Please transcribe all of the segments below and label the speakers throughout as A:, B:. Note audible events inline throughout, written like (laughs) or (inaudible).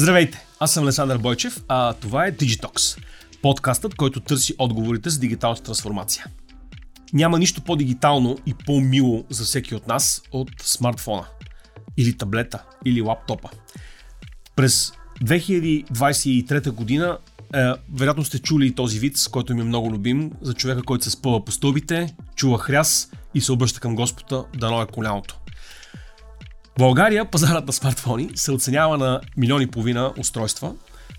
A: Здравейте, аз съм Александър Бойчев, а това е Digitox, подкастът, който търси отговорите за дигиталната трансформация. Няма нищо по-дигитално и по-мило за всеки от нас от смартфона, или таблета, или лаптопа. През 2023 година е, вероятно сте чули и този вид, който ми е много любим, за човека, който се спъва по стълбите, чува хряс и се обръща към Господа, дано е коляното. България пазарът на смартфони се оценява на милиони и половина устройства,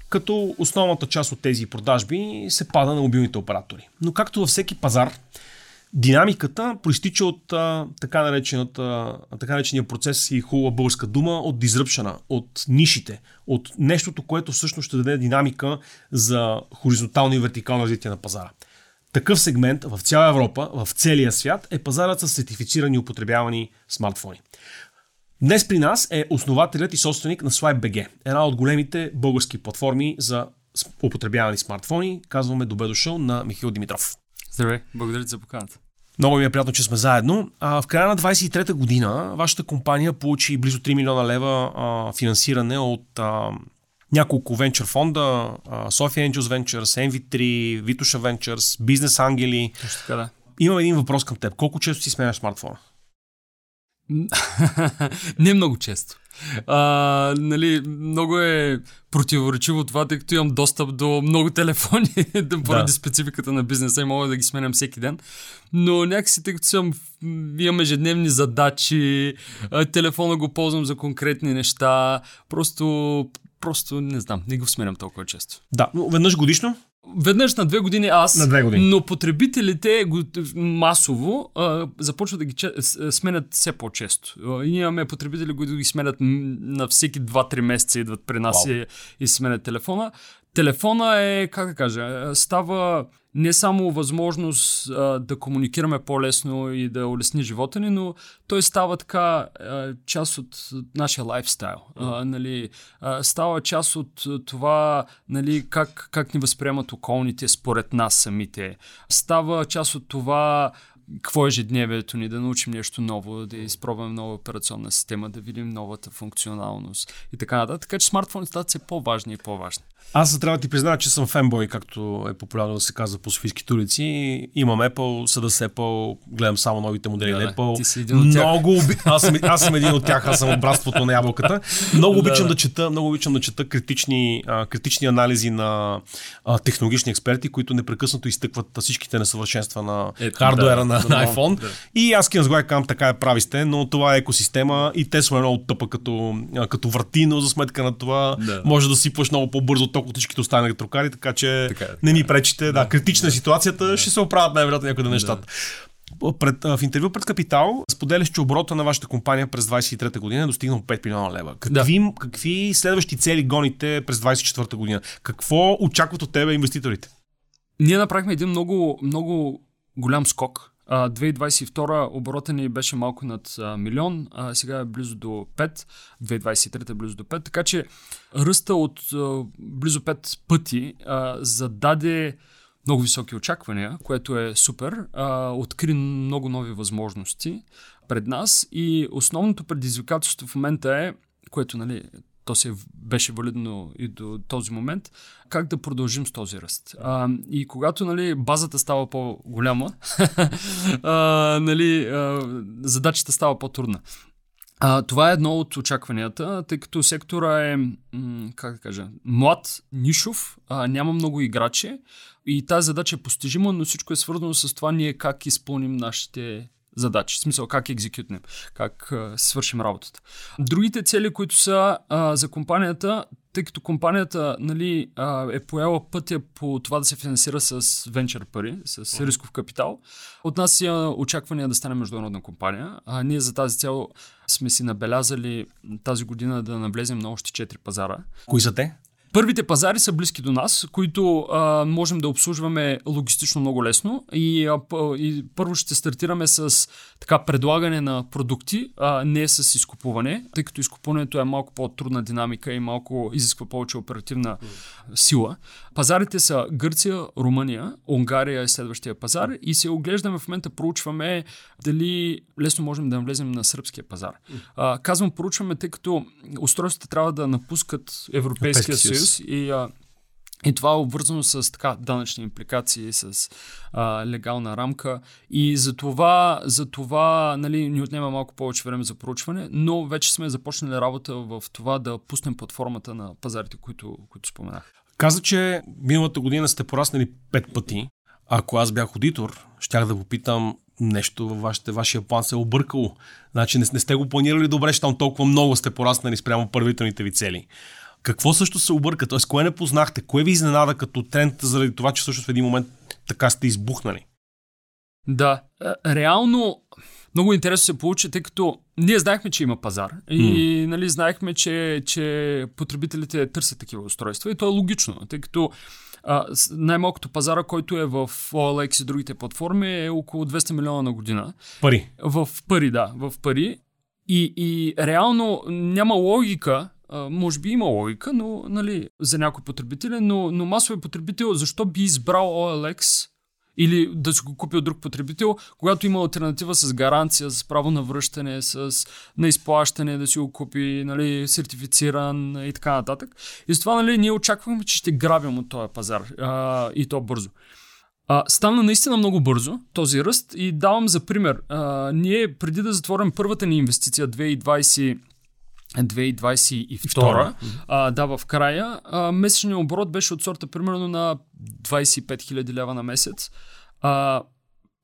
A: като основната част от тези продажби се пада на мобилните оператори. Но както във всеки пазар, динамиката проистича от а, така, наречената, така наречения процес и хубава българска дума от disruption, от нишите, от нещото, което всъщност ще даде динамика за хоризонтално и вертикално развитие на пазара. Такъв сегмент в цяла Европа, в целия свят е пазарът с сертифицирани и употребявани смартфони. Днес при нас е основателят и собственик на SwipeBG, една от големите български платформи за употребявани смартфони. Казваме добре дошъл на Михаил Димитров.
B: Здравей, благодаря ти за поканата.
A: Много ми е приятно, че сме заедно. А, в края на 23-та година вашата компания получи близо 3 милиона лева а, финансиране от а, няколко венчър фонда, а, Sofia Angels Ventures, NV3, Vituша Ventures, Бизнес Ангели.
B: Така, да.
A: Имам един въпрос към теб. Колко често си сменяш смартфона?
B: Не много често. А, нали, много е противоречиво това, тъй като имам достъп до много телефони, (laughs) поради да. спецификата на бизнеса и мога да ги сменям всеки ден. Но някакси, тъй като съм, имам ежедневни задачи, телефона го ползвам за конкретни неща, просто, просто не знам, не го сменям толкова често.
A: Да, веднъж годишно?
B: Веднъж на две години аз,
A: на две години.
B: но потребителите масово а, започват да ги че, сменят все по-често. А, имаме потребители, които ги сменят на всеки 2-3 месеца, идват при нас и, и сменят телефона. Телефона е, как да кажа, става не само възможност а, да комуникираме по-лесно и да улесни живота ни, но той става така а, част от нашия лайфстайл. А, нали, а, става част от това нали, как, как ни възприемат околните според нас самите. Става част от това какво е ежедневието ни, да научим нещо ново, да изпробваме нова операционна система, да видим новата функционалност и така нататък. Така че смартфоните стават все по-важни и по-важни.
A: Аз трябва да ти призная, че съм фенбой, както е популярно да се казва по софийски улици. Имам Apple, съда с Apple, гледам само новите модели да, на Apple.
B: Ти си един от тях.
A: Много оби... аз, съм, аз съм един от тях, аз съм обратството на ябълката. Много обичам да, да. да чета, много обичам да чета критични, а, критични анализи на а, технологични експерти, които непрекъснато изтъкват всичките несъвършенства на Ето, хардуера да, на, да, на iPhone. Да. И аз кина с казвам, така е прави сте, но това е екосистема и те са много тъпа като, като врати, но за сметка на това да. може да сипваш много по-бързо ток от всичките останали електрокари, така че така, така. не ми пречите. Да, да критична да. ситуацията, да. ще се оправят най-вероятно някъде да. нещата. Пред, в интервю пред Капитал споделяш, че оборота на вашата компания през 23-та година е достигнал 5 милиона лева. Какви, да. какви следващи цели гоните през 24-та година? Какво очакват от тебе инвеститорите?
B: Ние направихме един много, много голям скок 2022 оборота ни беше малко над а, милион, а сега е близо до 5, 2023 е близо до 5, така че ръста от а, близо 5 пъти а, зададе много високи очаквания, което е супер, а, откри много нови възможности пред нас. И основното предизвикателство в момента е, което нали, то се беше валидно и до този момент, как да продължим с този ръст. А, и когато нали, базата става по-голяма, (laughs) а, нали, а, задачата става по-трудна. А, това е едно от очакванията, тъй като сектора е, как да кажа, млад, нишов, а, няма много играчи и тази задача е постижима, но всичко е свързано с това ние как изпълним нашите задачи. В смисъл как екзекютнем, как а, свършим работата. Другите цели, които са а, за компанията, тъй като компанията нали, а, е поела пътя по това да се финансира с венчър пари, с uh-huh. рисков капитал, от нас има очаквания да стане международна компания. А ние за тази цел сме си набелязали тази година да навлезем на още 4 пазара.
A: Кои са те?
B: Първите пазари са близки до нас, които а, можем да обслужваме логистично много лесно и, а, и първо ще стартираме с така предлагане на продукти, а не с изкупуване, тъй като изкупуването е малко по-трудна динамика и малко изисква повече оперативна сила. Пазарите са Гърция, Румъния, Унгария е следващия пазар и се оглеждаме в момента, проучваме дали лесно можем да навлезем на сръбския пазар. А, казвам проучваме, тъй като устройствата трябва да напускат Европейския съюз и а, и това е обвързано с така данъчни импликации, с а, легална рамка. И за това, за това нали, ни отнема малко повече време за проучване, но вече сме започнали работа в това да пуснем платформата на пазарите, които, които споменах.
A: Каза, че миналата година сте пораснали пет пъти. Ако аз бях аудитор, щях да попитам нещо във вашите, вашия план се е объркало. Значи не, не сте го планирали добре, щом толкова много сте пораснали спрямо първителните ви цели. Какво също се обърка? Тоест, кое не познахте? Кое ви изненада като тренд заради това, че също в един момент така сте избухнали?
B: Да, е, реално много интересно се получи, тъй като ние знаехме, че има пазар и mm. нали, знаехме, че, че потребителите търсят такива устройства и то е логично, тъй като а, най-малкото пазара, който е в OLX и другите платформи е около 200 милиона на година.
A: Пари.
B: В пари, да, в пари. И, и реално няма логика може би има логика, но нали, за някой потребители, но, но масовия потребител защо би избрал OLX или да си го купи от друг потребител, когато има альтернатива с гаранция, с право на връщане, с на изплащане, да си го купи, нали, сертифициран и така нататък. И затова нали, ние очакваме, че ще грабим от този пазар а, и то бързо. А, стана наистина много бързо този ръст и давам за пример. А, ние преди да затворим първата ни инвестиция 2020 2022, а, да, в края, а, месечният оборот беше от сорта примерно на 25 000 лева на месец. А,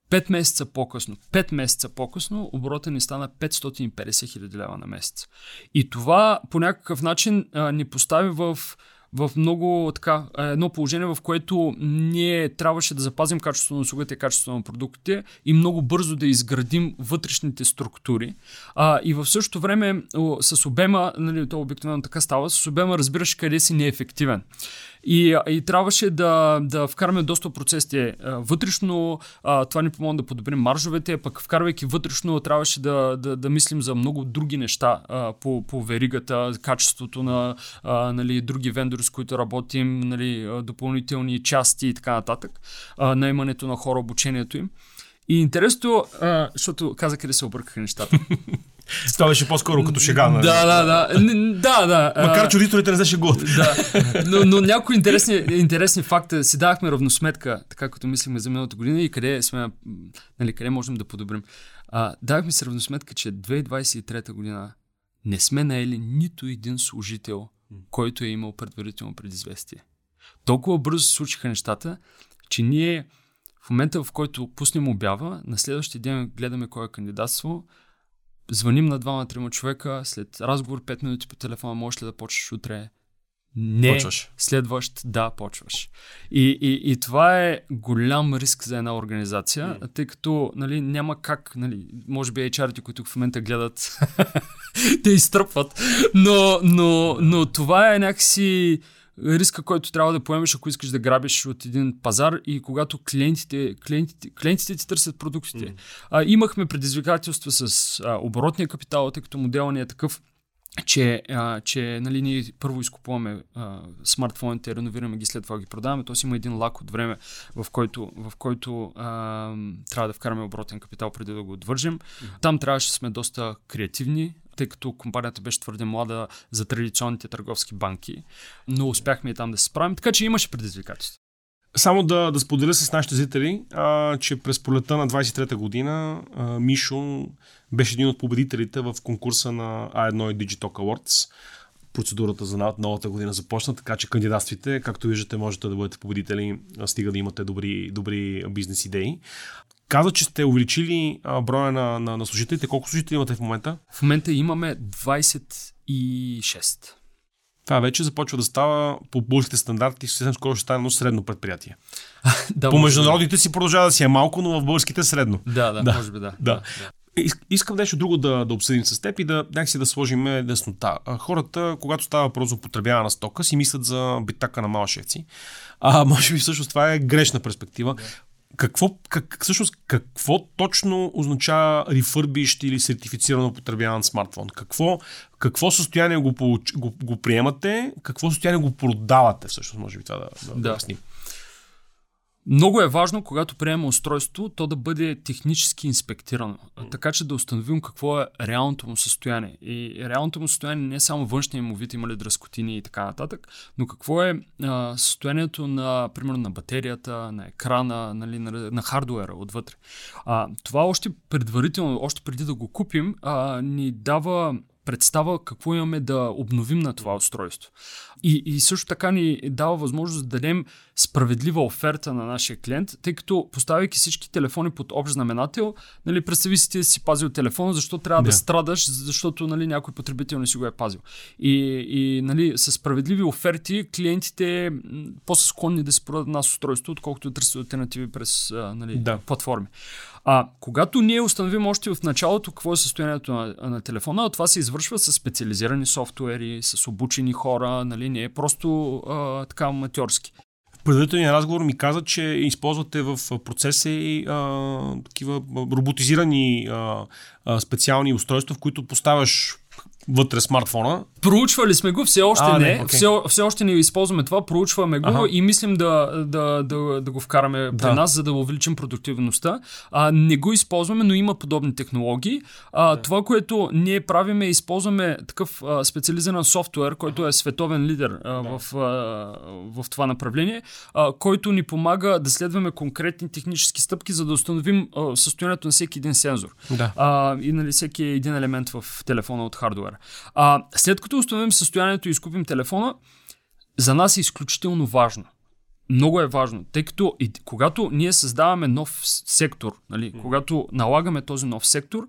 B: 5 месеца по-късно, 5 месеца по-късно, оборота ни стана 550 хиляди лева на месец. И това по някакъв начин а, ни постави в в много така, едно положение, в което ние трябваше да запазим качеството на услугата и качеството на продуктите и много бързо да изградим вътрешните структури. А, и в същото време с обема, нали, то обикновено така става, с обема разбираш къде си неефективен. И, и трябваше да, да вкараме доста процесите вътрешно. Това ни помогна да подобрим маржовете, пък вкарвайки вътрешно трябваше да, да, да мислим за много други неща по, по веригата, качеството на нали, други вендори, с които работим, нали, допълнителни части и така нататък, а, наемането на хора, обучението им. И интересното, а, защото казах къде се объркаха нещата. (laughs)
A: Това беше по-скоро като шега. Нали?
B: Да, да, да. да, да.
A: Макар, че аудиторите не се шегуват.
B: Да. Но, но някои интересни, интересни факти си давахме равносметка, така като мислихме за миналата година и къде сме, нали, къде можем да подобрим. А, давахме си равносметка, че 2023 година не сме наели нито един служител, който е имал предварително предизвестие. Толкова бързо се случиха нещата, че ние в момента, в който пуснем обява, на следващия ден гледаме кой е кандидатство, звъним на двама-трима човека, след разговор 5 минути по телефона, можеш ли да почнеш утре? Не, почваш. следващ, да, почваш. И, и, и това е голям риск за една организация, mm. тъй като нали, няма как, нали, може би HR-те, които в момента гледат, (laughs) те изтръпват, но, но, но това е някакси риска, който трябва да поемеш, ако искаш да грабиш от един пазар и когато клиентите, клиентите, клиентите ти търсят продуктите. Mm. А, имахме предизвикателства с а, оборотния капитал, тъй като моделът ни е такъв, че, а, че нали, ние първо изкупуваме а, смартфоните, реновираме ги, след това ги продаваме. Тоест има един лак от време, в който, в който а, трябва да вкараме оборотен капитал преди да го отвържем. Mm. Там трябваше да сме доста креативни, тъй като компанията беше твърде млада за традиционните търговски банки, но успяхме и там да се справим, така че имаше предизвикателства.
A: Само да, да споделя с нашите зрители, а, че през пролета на 23-та година а, Мишо беше един от победителите в конкурса на A1 и Digitalk Awards. Процедурата за новата година започна, така че кандидатствите, както виждате, можете да бъдете победители, стига да имате добри, добри бизнес идеи. Каза, че сте увеличили а, броя на, на, на служителите. Колко служители имате в момента?
B: В момента имаме 26.
A: Това вече започва да става по българските стандарти, съвсем скоро ще стане едно средно предприятие. (laughs)
B: да,
A: по международните си продължава да си е малко, но в българските средно.
B: Да, да, да. може би да.
A: да. да. Искам нещо друго да, да обсъдим с теб и да някакси да сложим яснота. Хората, когато става въпрос за употребява на стока, си мислят за битака на малшевци. А може би всъщност това е грешна перспектива. Да какво, как, всъщност, какво точно означава рефърбищ или сертифицирано потребяван смартфон? Какво, какво състояние го, получ, го, го приемате, какво състояние го продавате, всъщност, може би това да, да, да. да
B: много е важно, когато приема устройство, то да бъде технически инспектирано, така че да установим какво е реалното му състояние. И реалното му състояние не е само външния му вид, има ли дръскотини и така нататък, но какво е а, състоянието на, примерно, на батерията, на екрана, нали, на, на хардуера отвътре. А, това още предварително, още преди да го купим, а, ни дава представа какво имаме да обновим на това устройство. И, и също така ни дава възможност да дадем справедлива оферта на нашия клиент, тъй като поставяйки всички телефони под общ знаменател, нали, представи си ти да си пазил телефона, защо трябва да, да страдаш, защото нали, някой потребител не си го е пазил. И, и нали, с справедливи оферти клиентите по-са склонни да си продадат нас устройство, отколкото да търсят альтернативи през нали, да. платформи. А когато ние установим още в началото какво е състоянието на, на телефона, това се извършва с специализирани софтуери, с обучени хора, нали, не е просто а, така аматьорски.
A: В предварителния разговор ми каза, че използвате в процеса и а, такива роботизирани а, а, специални устройства, в които поставяш вътре смартфона.
B: Проучвали сме го, все още а, не. не okay. все, все още не използваме това, проучваме го ага. и мислим да, да, да, да го вкараме да. при нас, за да увеличим продуктивността. А, не го използваме, но има подобни технологии. А, да. Това, което ние правиме, използваме такъв а, специализиран софтуер, който е световен лидер а, да. в, а, в това направление, а, който ни помага да следваме конкретни технически стъпки, за да установим а, състоянието на всеки един сензор.
A: Да.
B: А, и нали, всеки един елемент в телефона от хардуера. А, след като установим състоянието и изкупим телефона, за нас е изключително важно. Много е важно, тъй като и, когато ние създаваме нов сектор, нали, mm. когато налагаме този нов сектор,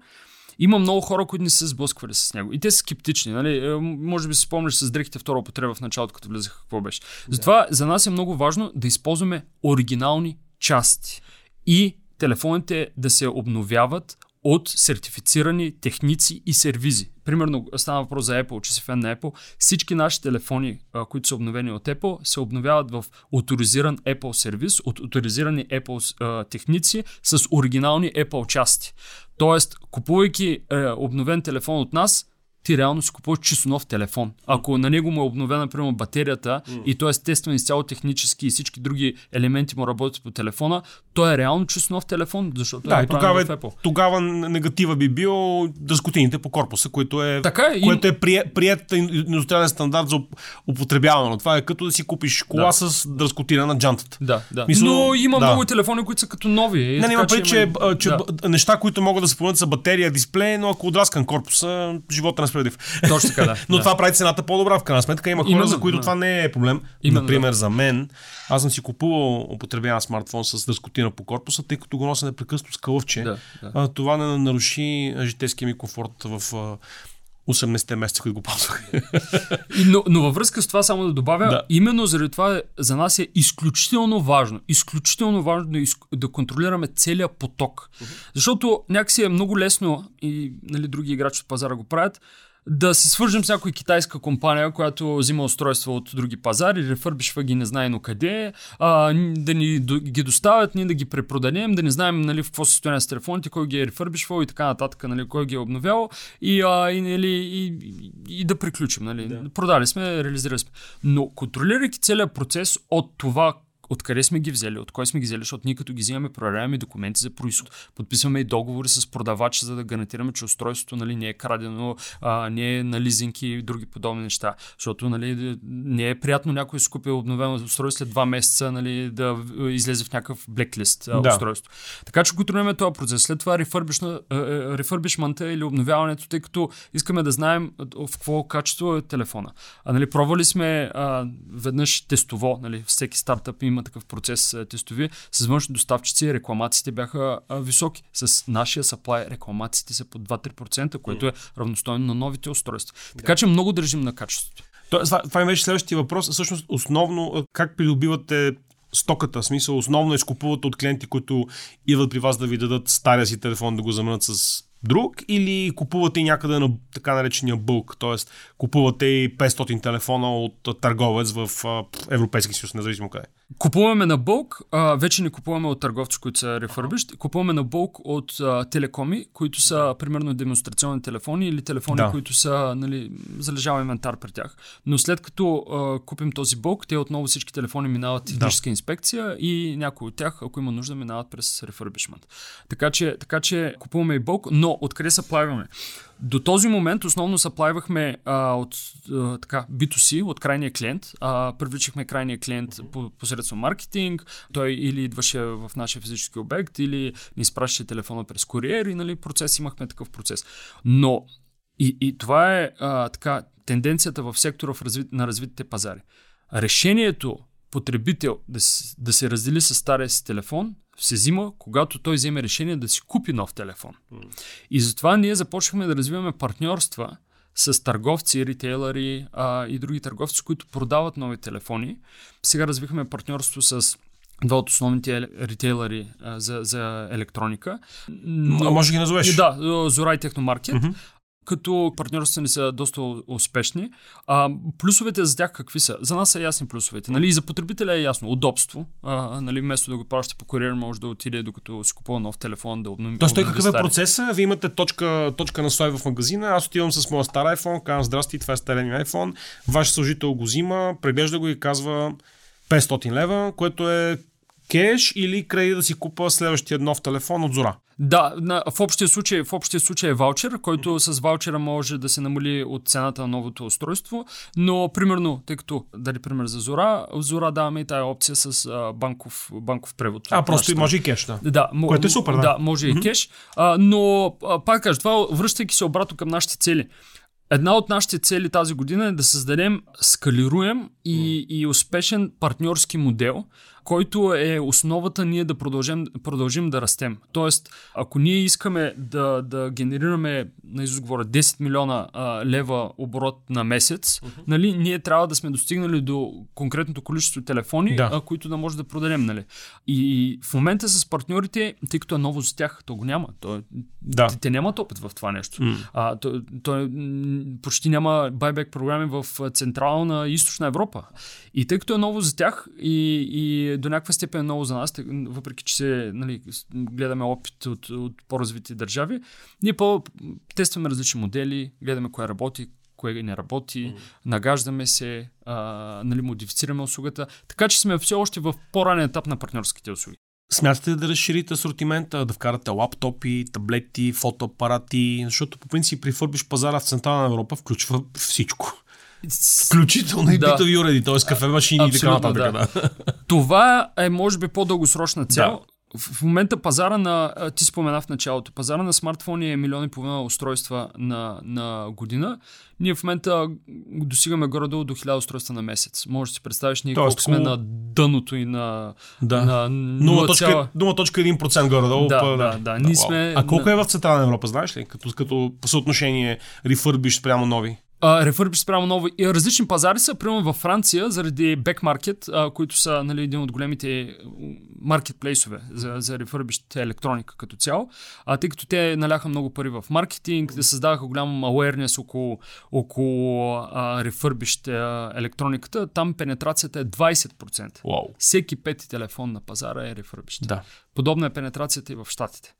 B: има много хора, които не се сблъсквали с него. И те са скептични. Нали? Е, може би си спомняш с дрехите втора употреба в началото, като влезаха какво беше. Затова за нас е много важно да използваме оригинални части. И телефоните да се обновяват от сертифицирани техници и сервизи. Примерно става въпрос за Apple, че си фен на Apple. Всички наши телефони, които са обновени от Apple, се обновяват в авторизиран Apple сервис, от авторизирани Apple техници с оригинални Apple части. Тоест, купувайки е, обновен телефон от нас, ти реално си купуваш чисто нов телефон. Ако на него му е обновена, например, батерията mm. и той е естествен изцяло технически и всички други елементи му работят по телефона, той е реално чисто нов телефон, защото
A: да,
B: е
A: тогава, в Apple. тогава негатива би бил дъскотините по корпуса, което е, така е, което е прият индустриален стандарт за употребяване. Това е като да си купиш кола да. с дъскотина на джантата.
B: Да, да. Мисъл, Но има да. много телефони, които са като нови.
A: Не, няма пред, че, че, че да. неща, които могат да се спомнят са батерия, дисплей, но ако отраскан корпуса, живота не справедлив.
B: Точно така, да. (laughs)
A: Но
B: да.
A: това прави цената по-добра в крайна сметка. Има хора, Именно, за които да. това не е проблем. Именно, Например, да. за мен, аз съм си купувал употребяван смартфон с дъскотина по корпуса, тъй като го нося непрекъснато с кълъвче. Да, да. А, това не наруши житейския ми комфорт в 18-те месеца, които го ползвах.
B: но, но във връзка с това само да добавя, да. именно заради това за нас е изключително важно, изключително важно да, да контролираме целият поток. Uh-huh. Защото някакси е много лесно и нали, други играчи от пазара го правят, да се свържем с някоя китайска компания, която взима устройства от други пазари, рефърбишва ги не знае но къде, а, да ни ги доставят, ние да ги препродадем, да не знаем нали, в какво състояние с телефоните, кой ги е рефърбишвал и така нататък, нали, кой ги е обновявал и, а, и, нали, и, и, и да приключим. Нали. Да. Продали сме, реализирали сме. Но контролирайки целият процес от това откъде сме ги взели, от кой сме ги взели, защото ние като ги взимаме, проверяваме документи за происход, подписваме и договори с продавача, за да гарантираме, че устройството нали, не е крадено, а, не е на лизинки и други подобни неща. Защото нали, не е приятно някой си купи обновено устройство след два месеца нали, да излезе в някакъв блеклист да. устройство. Така че контролираме този процес. След това рефърбишмента или обновяването, тъй като искаме да знаем в какво качество е телефона. А, нали, пробвали сме а, веднъж тестово, нали, всеки стартъп има има такъв процес тестови, с външни доставчици рекламациите бяха а, високи. С нашия supply рекламациите са по 2-3%, което е равностойно на новите устройства. Така че много държим на качеството.
A: Това, това беше следващия въпрос. Всъщност, основно, как придобивате стоката, в смисъл основно изкупувате от клиенти, които идват при вас да ви дадат стария си телефон, да го заменят с друг или купувате някъде на така наречения бълк, т.е. купувате и 500 телефона от търговец в Европейски съюз, независимо къде?
B: Купуваме на бълк, а, вече не купуваме от търговци, които са рефърбищ, купуваме на бълк от а, телекоми, които са примерно демонстрационни телефони или телефони, да. които са, нали, залежава инвентар при тях. Но след като а, купим този бълк, те отново всички телефони минават техническа да. инспекция и някои от тях, ако има нужда, минават през рефърбишмент. Така че, така че купуваме и бълк, но откъде са плаваме? До този момент основно съплайвахме а, от а, така, B2C, от крайния клиент. А, привличахме крайния клиент по, посредством маркетинг. Той или идваше в нашия физически обект, или ни изпращаше телефона през куриер и нали, процес имахме такъв процес. Но и, и това е а, така тенденцията в сектора в разви, на развитите пазари. Решението потребител да, да се раздели с стария си телефон се взима, когато той вземе решение да си купи нов телефон. Mm. И затова ние започнахме да развиваме партньорства с търговци, ритейлери а, и други търговци, които продават нови телефони. Сега развихме партньорство с два от основните ритейлери а, за, за електроника.
A: Но, а може ги назовеш?
B: Да, Зора и Техномаркет. Mm-hmm като партньорства ни са доста успешни. А, плюсовете за тях какви са? За нас са ясни плюсовете. Нали? И за потребителя е ясно. Удобство. А, нали? Вместо да го праща по куриер, може да отиде докато си купува нов телефон, да обнови.
A: Той какъв е процеса? Вие имате точка, точка на слой в магазина. Аз отивам с моя стар iPhone, казвам здрасти, това е стария iPhone. Ваш служител го взима, преглежда го и казва 500 лева, което е кеш или кредит да си купа следващия нов телефон от Зора.
B: Да, на, в, общия случай, в общия случай е ваучер, който с ваучера може да се намали от цената на новото устройство, но примерно, тъй като, дали пример за Зора, Зора даваме и тая опция с а, банков, банков превод.
A: А, просто и може и кеш, да.
B: Да,
A: което е супер, да.
B: Да, може mm-hmm. и кеш, а, но а, пак кажа, това връщайки се обратно към нашите цели. Една от нашите цели тази година е да създадем скалируем и, и успешен партньорски модел, който е основата ние да продължим, продължим да растем. Тоест, ако ние искаме да, да генерираме, на говоря, 10 милиона а, лева оборот на месец, uh-huh. нали, ние трябва да сме достигнали до конкретното количество телефони, да. а, които да може да продадем. Нали. И в момента с партньорите, тъй като е ново за тях, то го няма. То, да. те, те нямат опит в това нещо. Mm. А, то, то, почти няма байбек програми в Централна и Източна Европа. И тъй като е ново за тях и, и до някаква степен е ново за нас, въпреки че се, нали, гледаме опит от, от по-развити държави, ние по-тестваме различни модели, гледаме кое работи, кое не работи, mm. нагаждаме се, а, нали, модифицираме услугата, така че сме все още в по-ранен етап на партньорските услуги.
A: Смятате да разширите асортимента, да вкарате лаптопи, таблети, фотоапарати, защото по принцип при фърбиш пазара в Централна Европа включва всичко. Включително и да. битови уреди, т.е. кафемашини и така нататък. Да.
B: Това е, може би, по-дългосрочна цел. Да. В момента пазара на, ти спомена в началото, пазара на смартфони е милион и половина устройства на, на година. Ние в момента достигаме горе-долу до 1000 устройства на месец. Може да си представиш ние Тоест, колко сме на дъното и на,
A: да. на 0,1% горе-долу.
B: Да, па, да, да. Ние сме,
A: а колко е в Централна Европа, знаеш ли? Като, като съотношение рефърбиш прямо нови?
B: Рефърбиш спрямо нови. И различни пазари са, примерно във Франция, заради Market, които са нали, един от големите маркетплейсове за, за рефърбищата електроника като цяло. А, тъй като те наляха много пари в маркетинг, да създадаха голям awareness около, около а, електрониката, там пенетрацията е 20%.
A: Wow.
B: Всеки пети телефон на пазара е рефърбищ.
A: Да.
B: Подобна е пенетрацията и в Штатите.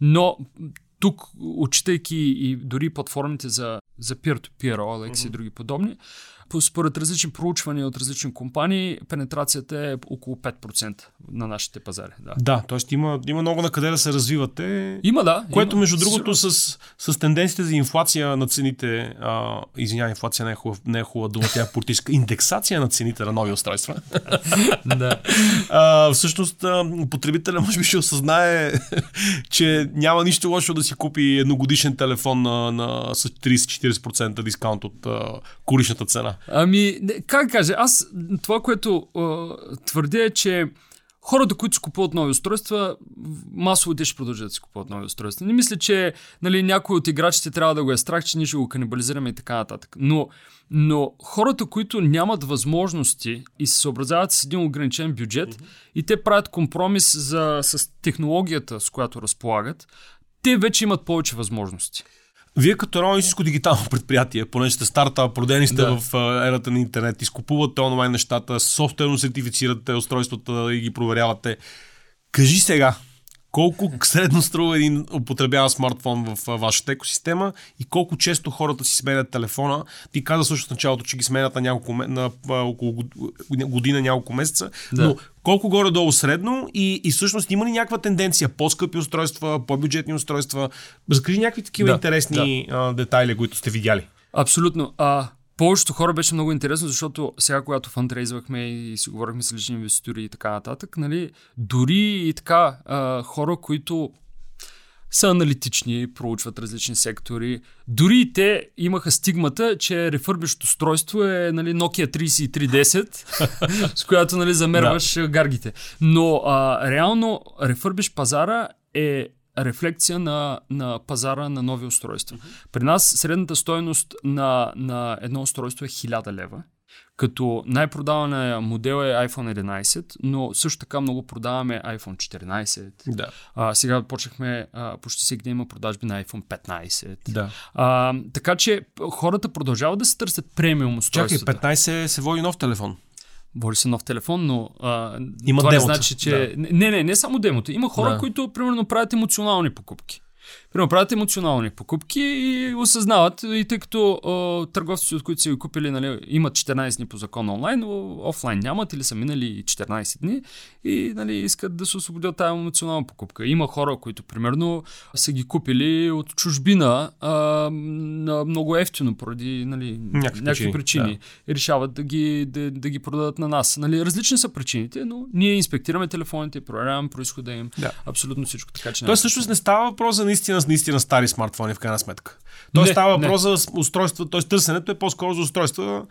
B: Но тук, отчитайки и дори платформите за, за peer-to-peer, OLX mm-hmm. и други подобни, според различни проучвания от различни компании, пенетрацията е около 5% на нашите пазари. Да,
A: да т.е. Има, има много на къде да се развивате.
B: Има, да.
A: Което,
B: има.
A: между другото, с, с тенденциите за инфлация на цените, а, извинявай, инфлация не е хубава, не е хубава дума, тя е политическа, индексация на цените на нови устройства. (laughs)
B: да.
A: а, всъщност, потребителя може би ще осъзнае, (laughs) че няма нищо лошо да си купи едногодишен телефон на, на, с 30-40% дискаунт от а, куличната цена.
B: Ами, как кажа, аз това, което а, твърдя е, че хората, които си купуват нови устройства, масово те ще продължат да си купуват нови устройства. Не мисля, че нали, някой от играчите трябва да го е страх, че ние ще го канибализираме и така нататък. Но, но хората, които нямат възможности и се съобразяват с един ограничен бюджет mm-hmm. и те правят компромис за, с технологията, с която разполагат, те вече имат повече възможности.
A: Вие като едно истинско дигитално предприятие, понеже сте старта, продени сте
B: Да.
A: в ерата на интернет, изкупувате онлайн нещата, софтуерно сертифицирате устройствата и ги проверявате. Кажи сега, колко средно струва един употребяван смартфон в а, вашата екосистема и колко често хората си сменят телефона. Ти каза също в началото, че ги сменят на, няколко, на а, около год- година, няколко месеца,
B: Да.
A: но колко горе-долу средно и, и всъщност има ли някаква тенденция? По-скъпи устройства, по-бюджетни устройства? Разкажи някакви такива
B: Да,
A: интересни а, детайли, които сте видяли.
B: Абсолютно. А, повечето хора беше много интересно, защото сега, когато фандрейзвахме и си говорихме с лични инвеститори и така нататък, нали, дори и така а, хора, които са аналитични, проучват различни сектори. Дори и те имаха стигмата, че рефърбищо устройство е нали, Nokia 3310, (laughs) с която нали, замерваш да. гаргите. Но а, реално рефърбиш пазара е рефлекция на, на пазара на нови устройства. При нас средната стоеност на, на едно устройство е 1000 лева. Като най-продавания модел е iPhone 11, но също така много продаваме iPhone 14.
A: Да.
B: А, сега почнахме, а, почти всеки ден има продажби на iPhone 15.
A: да.
B: А, така че хората продължават да се търсят премиум
A: Чакай,
B: устройствата.
A: 15 се води нов телефон.
B: Води се нов телефон, но а,
A: Има
B: това
A: демота.
B: не значи, че... Не, не, не само демото. Има хора,
A: Да.
B: които, примерно, правят емоционални покупки. Примерно, правят емоционални покупки и осъзнават, и тъй като а, търговците, от които са ги купили, нали, имат 14 дни по закон онлайн, офлайн нямат или са минали 14 дни и нали, искат да се освободят тази емоционална покупка. Има хора, които, примерно, са ги купили от чужбина а, на много ефтино, поради нали,
A: Някакви
B: някакви
A: причини,
B: причини. И решават да ги, да, да ги продадат на нас. Нали, различни са причините, но ние инспектираме телефоните, проверяваме происхода им.
A: Да.
B: Абсолютно всичко. Така, че
A: Тоест всъщност не става въпрос за наистина, наистина стари смартфони в крайна сметка.
B: Не,
A: става въпрос за устройства, т.е. търсенето е по-скоро за устройства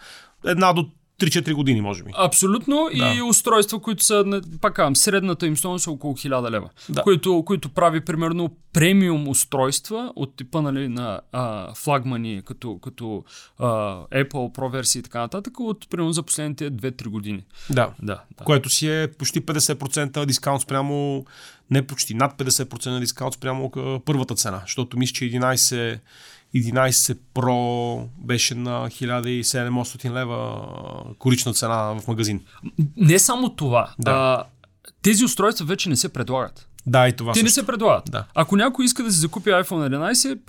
A: една до 3-4 години, може би.
B: Абсолютно.
A: Да.
B: И устройства, които са, пак казвам, средната им стойност е около 1000 лева.
A: Да.
B: Които, които прави примерно премиум устройства от типа нали, на а, флагмани, като, като а, Apple Pro версии и така нататък, от примерно за последните 2-3 години.
A: Да.
B: Да, да.
A: Което си е почти 50% дискаунт спрямо, не почти, над 50% дискаунт спрямо първата цена, защото мисля, че 11, 11 Pro беше на 1700 лева корична цена в магазин.
B: Не само това.
A: Да.
B: А, тези устройства вече не се предлагат.
A: Да, и това
B: Те не
A: също.
B: се предлагат.
A: Да.
B: Ако някой иска да си закупи iPhone 11,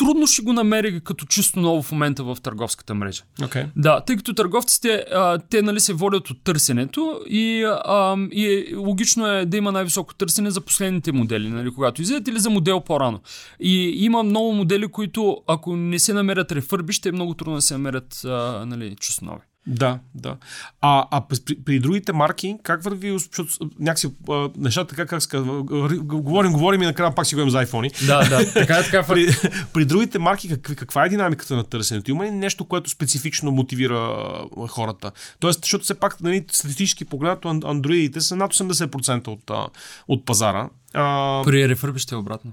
B: трудно ще го намери като чисто ново в момента в търговската мрежа.
A: Okay.
B: Да, тъй като търговците, а, те нали се водят от търсенето и, а, и логично е да има най-високо търсене за последните модели, нали, когато излизат или за модел по-рано. И има много модели, които ако не се намерят рефърби, ще е много трудно да се намерят а, нали, чисто нови.
A: Да, да. А, а при, при, другите марки, как върви, защото някакси а, нещата така, как г- говорим, говорим и накрая пак си говорим за iPhone.
B: Да, да, така е така. (laughs)
A: При, при другите марки, как, каква е динамиката на търсенето? Има ли нещо, което специфично мотивира а, хората? Тоест, защото все пак, нали, статистически погледнато, ан- андроидите са над 80% от, а, от пазара. А,
B: При рефърби ще е обратно.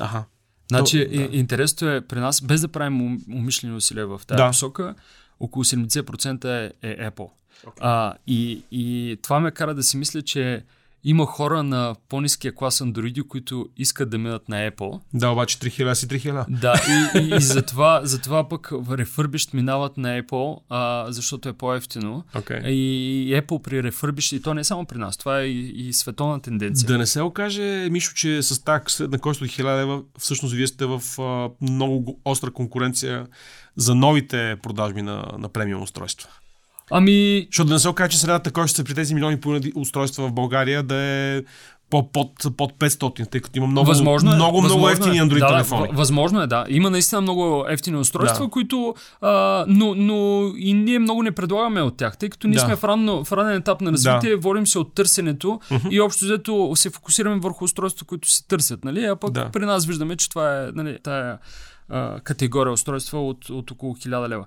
A: Аха.
B: Значи,
A: То- да.
B: интересното е при нас, без да правим ум- умишлени усилия в тази
A: да.
B: посока, около 70% е, е Apple. Okay. А, и, и това ме кара да си мисля, че има хора на по-низкия клас андроиди, които искат да минат на Apple.
A: Да, обаче 3000 си 3000.
B: Да, и, и, и затова, затова пък рефърбищ минават на Apple, а, защото е по-ефтино.
A: Okay.
B: И Apple при рефърбищ, и то не е само при нас, това е и, и световна тенденция.
A: Да не се окаже, Мишо, че с тази средна кост от 1000 лева, всъщност вие сте в а, много го- остра конкуренция за новите продажби на, на премиум устройства.
B: Ами,
A: Защото да не се окаже, че средната кост при тези милиони и устройства в България да е по, под, под 500, тъй като има много,
B: възможно е,
A: много, много
B: възможно
A: ефтини
B: е.
A: Android
B: да,
A: телефони.
B: Възможно е, да. Има наистина много ефтини устройства,
A: Да.
B: които. А, но, но и ние много не предлагаме от тях, тъй като ние
A: Да.
B: сме в, ранно, в ранен етап на развитие, водим се от търсенето и общо взето се фокусираме върху устройства, които се търсят. Нали? А пък
A: Да.
B: при нас виждаме, че това е нали, тая а, категория устройства от, от около 1000 лева.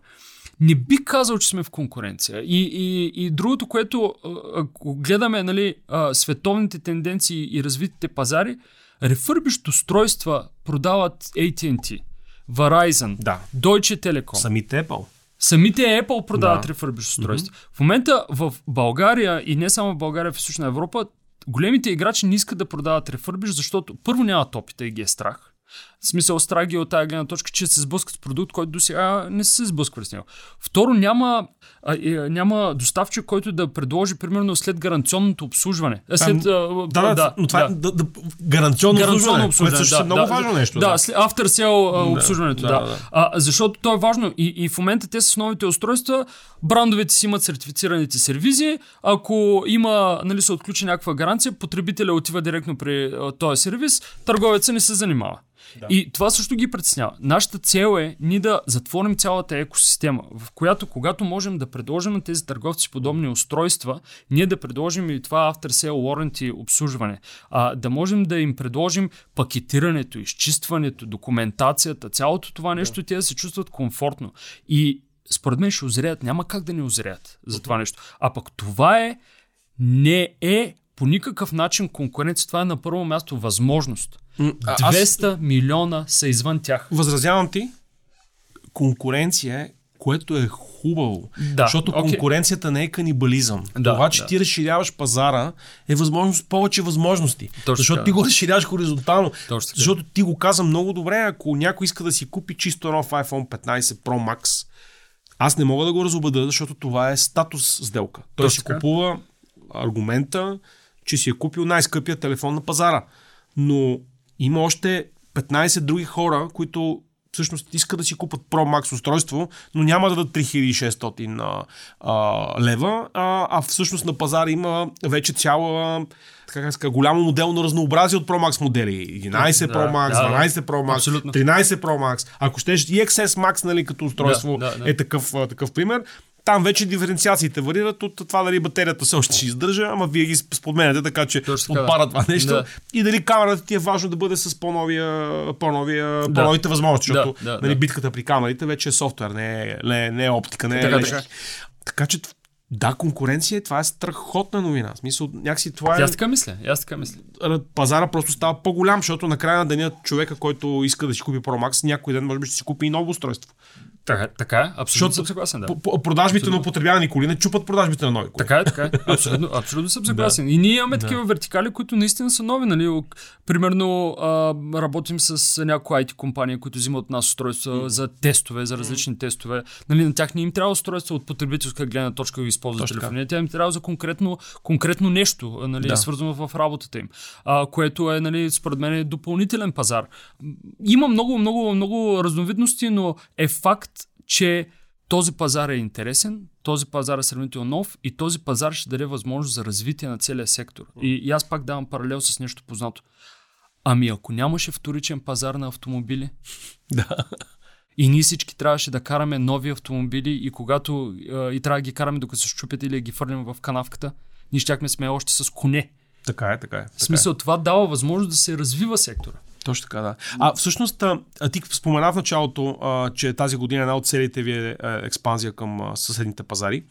B: Не би казал, че сме в конкуренция. И, и, и другото, което ако гледаме нали, световните тенденции и развитите пазари, рефърбищ устройства продават AT&T, Verizon,
A: Да.
B: Deutsche Telekom.
A: Самите Apple.
B: Самите Apple продават
A: Да.
B: рефърбищ устройства. Mm-hmm. В момента в България и не само в България, в Източна Европа, големите играчи не искат да продават рефърбиш, защото първо нямат опита и ги е страх. В смисъл, страги от тази гледна точка, че се сблъскат с продукт, който до сега не са се сблъсквали с него. Второ, няма, а, е, няма доставчик, който да предложи, примерно, след гаранционното обслужване. А, след,
A: да, да, да, но това да. е да, да, гаранционно, гаранционно обслужване, обслужване, което
B: да,
A: е много
B: да,
A: важно нещо.
B: Да, да. after sale да, обслужването, да. да. да. А, защото то е важно. И, и в момента те с новите устройства, брандовете си имат сертифицираните сервизи. Ако има, нали, се отключи някаква гаранция, потребителя отива директно при този сервис, търговеца не се занимава. Да. И това също ги притеснява. Нашата цел е ни да затворим цялата екосистема, в която когато можем да предложим на тези търговци подобни устройства, ние да предложим и това After Sale Warranty обслужване, а, да можем да им предложим пакетирането, изчистването, документацията, цялото това нещо, да. те да се чувстват комфортно. И според мен ще озреят, няма как да не озреят за това нещо. А пък това е, не е по никакъв начин конкуренция. Това е на първо място възможност. 200 аз... милиона са извън тях.
A: Възразявам ти. Конкуренция е, което е хубаво. Да, защото okay. конкуренцията не е канибализъм. Да, Това, че да. ти разширяваш пазара, е възможност, повече възможности. Точно защото ти го разширяваш хоризонтално. Точно защото ти го каза много добре, ако някой иска да си купи чисто нов iPhone 15 Pro Max, аз не мога да го разобеда, защото това е статус сделка. Той Точно си купува аргумента, че си е купил най-скъпия телефон на пазара. Но има още 15 други хора, които всъщност искат да си купат Pro Max устройство, но няма да дадат 3600 а, а, лева, а, а всъщност на пазара има вече цяла така ска, голямо моделно разнообразие от Pro Max модели. 11 да, Pro Max, да, 12 Pro Max, абсолютно. 13 Pro Max. Ако щеш и XS Max, нали, като устройство да, да, да. е такъв, такъв пример. Там вече диференциациите варират от това дали батерията все още ще издържа, ама вие ги сподменяте така, че отпара това нещо. Да. И дали камерата ти е важно да бъде с по-новия, по-новия, да. по-новите възможности, защото да, да, нали, да. битката при камерите вече е софтуер, не е, не, не е оптика, не е така, така. така че да, конкуренция, това е страхотна новина. В смисъл, някакси това
B: е... Аз така мисля, аз така мисля.
A: Пазара просто става по-голям, защото накрая на деня човека, който иска да си купи Pro Max, някой ден може би ще си купи и ново устройство.
B: Така, така абсолютно съм съгласен. Да.
A: Продажбите абсолютно. на употребявани коли не чупат продажбите на нови коли.
B: Така е, така е. Абсолютно, абсолютно съм (laughs) съгласен. да. И ние имаме такива да. вертикали, които наистина са нови. Нали? Примерно а, работим с някои IT компания, които взимат от нас устройства mm. за тестове, за различни mm. тестове. Нали, на тях не им трябва устройства от потребителска гледна точка да използват телефони. Тя им трябва за конкретно, конкретно нещо, нали, да. свързано в работата им. А, което е, нали, според мен, е допълнителен пазар. Има много, много, много разновидности, но е факт, че този пазар е интересен, този пазар е сравнително нов и този пазар ще даде възможност за развитие на целия сектор. И, и аз пак давам паралел с нещо познато. Ами ако нямаше вторичен пазар на автомобили, (laughs)
A: да.
B: И ние всички трябваше да караме нови автомобили и когато и трябва да ги караме докато се щупят или ги фърлим в канавката, ние щяхме сме още с коне.
A: Така е, така е. Така
B: в смисъл,
A: е.
B: това дава възможност да се развива сектора.
A: Точно така, да. А всъщност, а, ти спомена в началото, а, че тази година една от целите ви е, е експанзия към а, съседните пазари.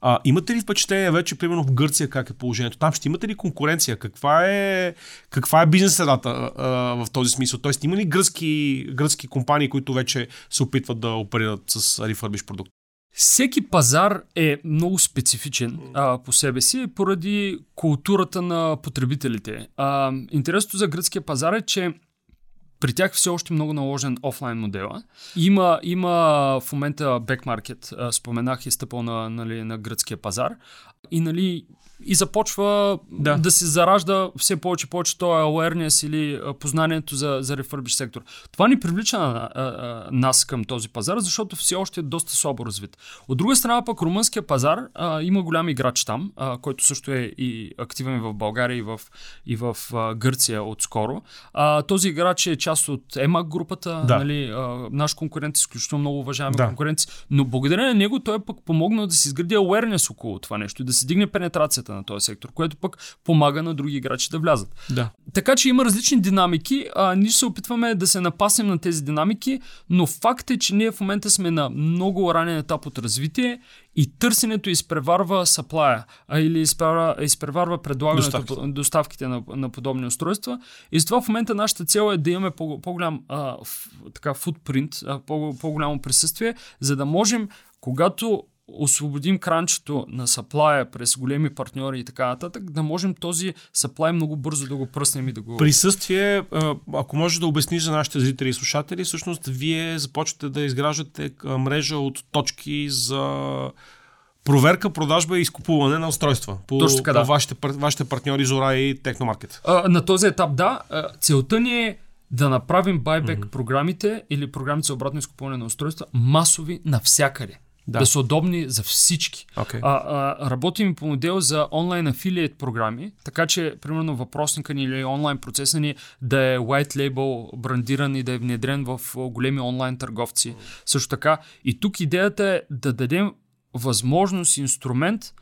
A: А, имате ли впечатление вече, примерно в Гърция, как е положението? Там ще имате ли конкуренция? Каква е, каква е бизнес средата в този смисъл? Тоест, има ли гръцки, гръцки компании, които вече се опитват да оперират с рефърбиш продукт?
B: Всеки пазар е много специфичен а, по себе си, поради културата на потребителите. А, интересното за гръцкия пазар е, че при тях все още много наложен офлайн модела. Има, има в момента market, споменах и стъпал на, нали, на гръцкия пазар. И нали, и започва да. да се заражда все повече повече този awareness или познанието за, за рефърбиш сектор. Това ни привлича а, а, нас към този пазар, защото все още е доста слабо развит. От друга страна пък румънския пазар а, има голям играч там, а, който също е и активен в България и в, и в а, Гърция отскоро. А, този играч е част от EMAG групата, да. нали, а, наш конкурент, изключително много уважаваме да. конкуренти, но благодарение на него той е пък помогнал да се изгради awareness около това нещо и да се дигне пенетрацията на този сектор, което пък помага на други играчи да влязат.
A: Да.
B: Така че има различни динамики. А, ние се опитваме да се напаснем на тези динамики, но факт е, че ние в момента сме на много ранен етап от развитие и търсенето изпреварва саплая, а или изпреварва, изпреварва предлагането, Доставки. доставките на, на подобни устройства. И затова в момента нашата цел е да имаме по, по-голям а, така, футпринт, а, по, по-голямо присъствие, за да можем, когато освободим кранчето на саплая през големи партньори и така нататък, да можем този саплай много бързо да го пръснем и да го...
A: Присъствие, ако може да обясниш за нашите зрители и слушатели, всъщност вие започвате да изграждате мрежа от точки за проверка, продажба и изкупуване на устройства по,
B: Точно така, да.
A: вашите, вашите партньори Зора и Техномаркет.
B: А, на този етап, да. Целта ни е да направим байбек mm-hmm. програмите или програмите за обратно изкупуване на устройства масови навсякъде. Да. да са удобни за всички.
A: Okay.
B: А, а, работим по модел за онлайн афилиет програми, така че, примерно, въпросника ни или онлайн процеса ни да е white label брандиран и да е внедрен в големи онлайн търговци. Също така. И тук идеята е да дадем възможност, инструмент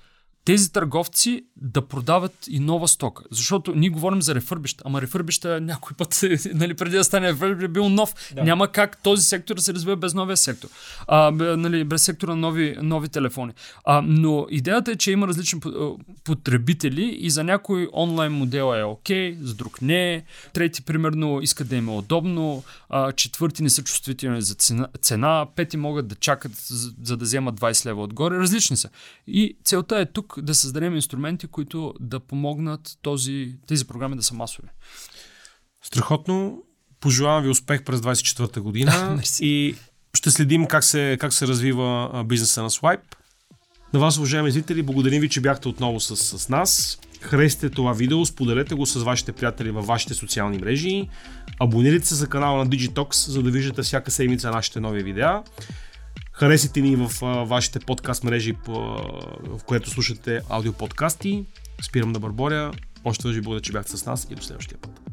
B: тези търговци да продават и нова стока. Защото ние говорим за рефърбища, ама рефърбища някой път, (laughs) нали, преди да стане рефърбищ, е бил нов. Да. Няма как този сектор да се развие без новия сектор. А, нали, без сектора на нови, нови телефони. А, но идеята е, че има различни потребители и за някой онлайн модел е окей, за друг не е. Трети, примерно, искат да им е удобно. А, четвърти не са чувствителни за цена, цена. Пети могат да чакат, за, за да вземат 20 лева отгоре. Различни са. И целта е тук да създадем инструменти, които да помогнат този, тези програми да са масови.
A: Страхотно. Пожелавам ви успех през 24-та година (laughs) и ще следим как се, как се развива бизнеса на Swipe. На вас, уважаеми зрители, благодарим ви, че бяхте отново с, с нас. Харесайте това видео, споделете го с вашите приятели във вашите социални мрежи. Абонирайте се за канала на Digitox, за да виждате всяка седмица нашите нови видеа. Харесайте ни в а, вашите подкаст мрежи, в което слушате аудиоподкасти. Спирам да бърборя. Още веднъж ви благодаря, че бяхте с нас и до следващия път.